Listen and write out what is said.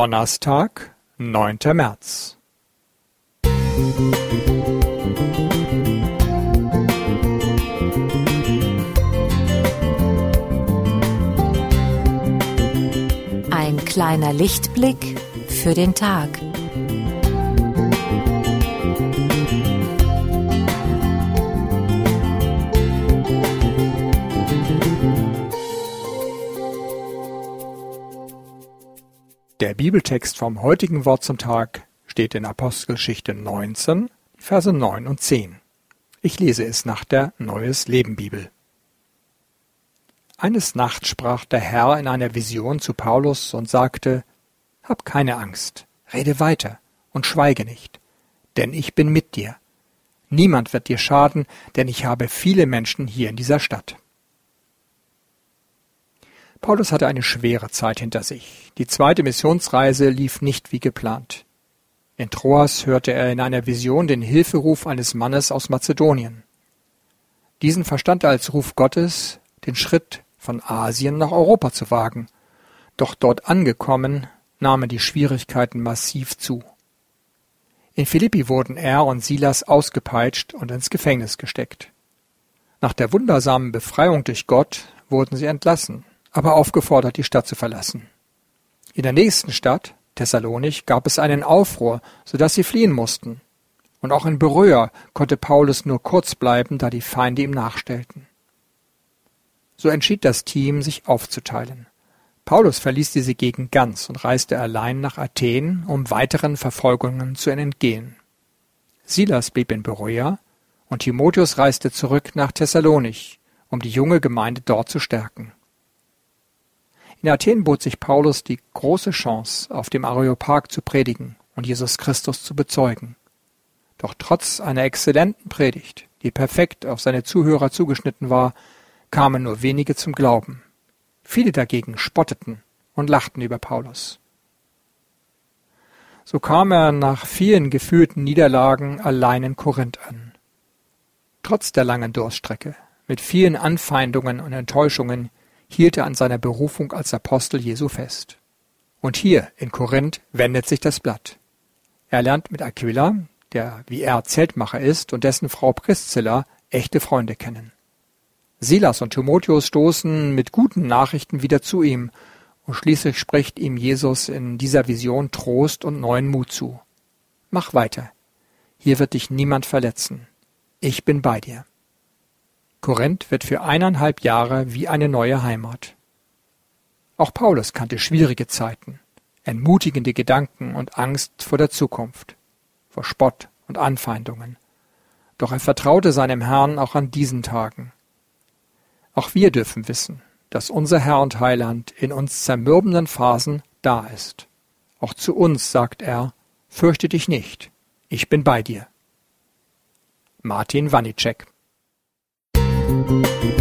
Donnerstag, neunter März. Ein kleiner Lichtblick für den Tag. Der Bibeltext vom heutigen Wort zum Tag steht in Apostelgeschichte 19, Verse 9 und 10. Ich lese es nach der Neues Leben Bibel. Eines Nachts sprach der Herr in einer Vision zu Paulus und sagte, Hab keine Angst, rede weiter und schweige nicht, denn ich bin mit dir. Niemand wird dir schaden, denn ich habe viele Menschen hier in dieser Stadt. Paulus hatte eine schwere Zeit hinter sich. Die zweite Missionsreise lief nicht wie geplant. In Troas hörte er in einer Vision den Hilferuf eines Mannes aus Mazedonien. Diesen verstand er als Ruf Gottes, den Schritt von Asien nach Europa zu wagen. Doch dort angekommen, nahmen die Schwierigkeiten massiv zu. In Philippi wurden er und Silas ausgepeitscht und ins Gefängnis gesteckt. Nach der wundersamen Befreiung durch Gott wurden sie entlassen aber aufgefordert, die Stadt zu verlassen. In der nächsten Stadt, Thessalonich, gab es einen Aufruhr, so dass sie fliehen mussten. Und auch in Beröa konnte Paulus nur kurz bleiben, da die Feinde ihm nachstellten. So entschied das Team, sich aufzuteilen. Paulus verließ diese Gegend ganz und reiste allein nach Athen, um weiteren Verfolgungen zu entgehen. Silas blieb in Beröa und Timotheus reiste zurück nach Thessalonich, um die junge Gemeinde dort zu stärken. In Athen bot sich Paulus die große Chance, auf dem Areopag zu predigen und Jesus Christus zu bezeugen. Doch trotz einer exzellenten Predigt, die perfekt auf seine Zuhörer zugeschnitten war, kamen nur wenige zum Glauben. Viele dagegen spotteten und lachten über Paulus. So kam er nach vielen gefühlten Niederlagen allein in Korinth an. Trotz der langen Durststrecke, mit vielen Anfeindungen und Enttäuschungen, hielt er an seiner Berufung als Apostel Jesu fest. Und hier in Korinth wendet sich das Blatt. Er lernt mit Aquila, der wie er Zeltmacher ist, und dessen Frau Priscilla echte Freunde kennen. Silas und Timotheus stoßen mit guten Nachrichten wieder zu ihm, und schließlich spricht ihm Jesus in dieser Vision Trost und neuen Mut zu. Mach weiter. Hier wird dich niemand verletzen. Ich bin bei dir. Korinth wird für eineinhalb Jahre wie eine neue Heimat. Auch Paulus kannte schwierige Zeiten, entmutigende Gedanken und Angst vor der Zukunft, vor Spott und Anfeindungen. Doch er vertraute seinem Herrn auch an diesen Tagen. Auch wir dürfen wissen, dass unser Herr und Heiland in uns zermürbenden Phasen da ist. Auch zu uns sagt er, fürchte dich nicht, ich bin bei dir. Martin Wanicek Música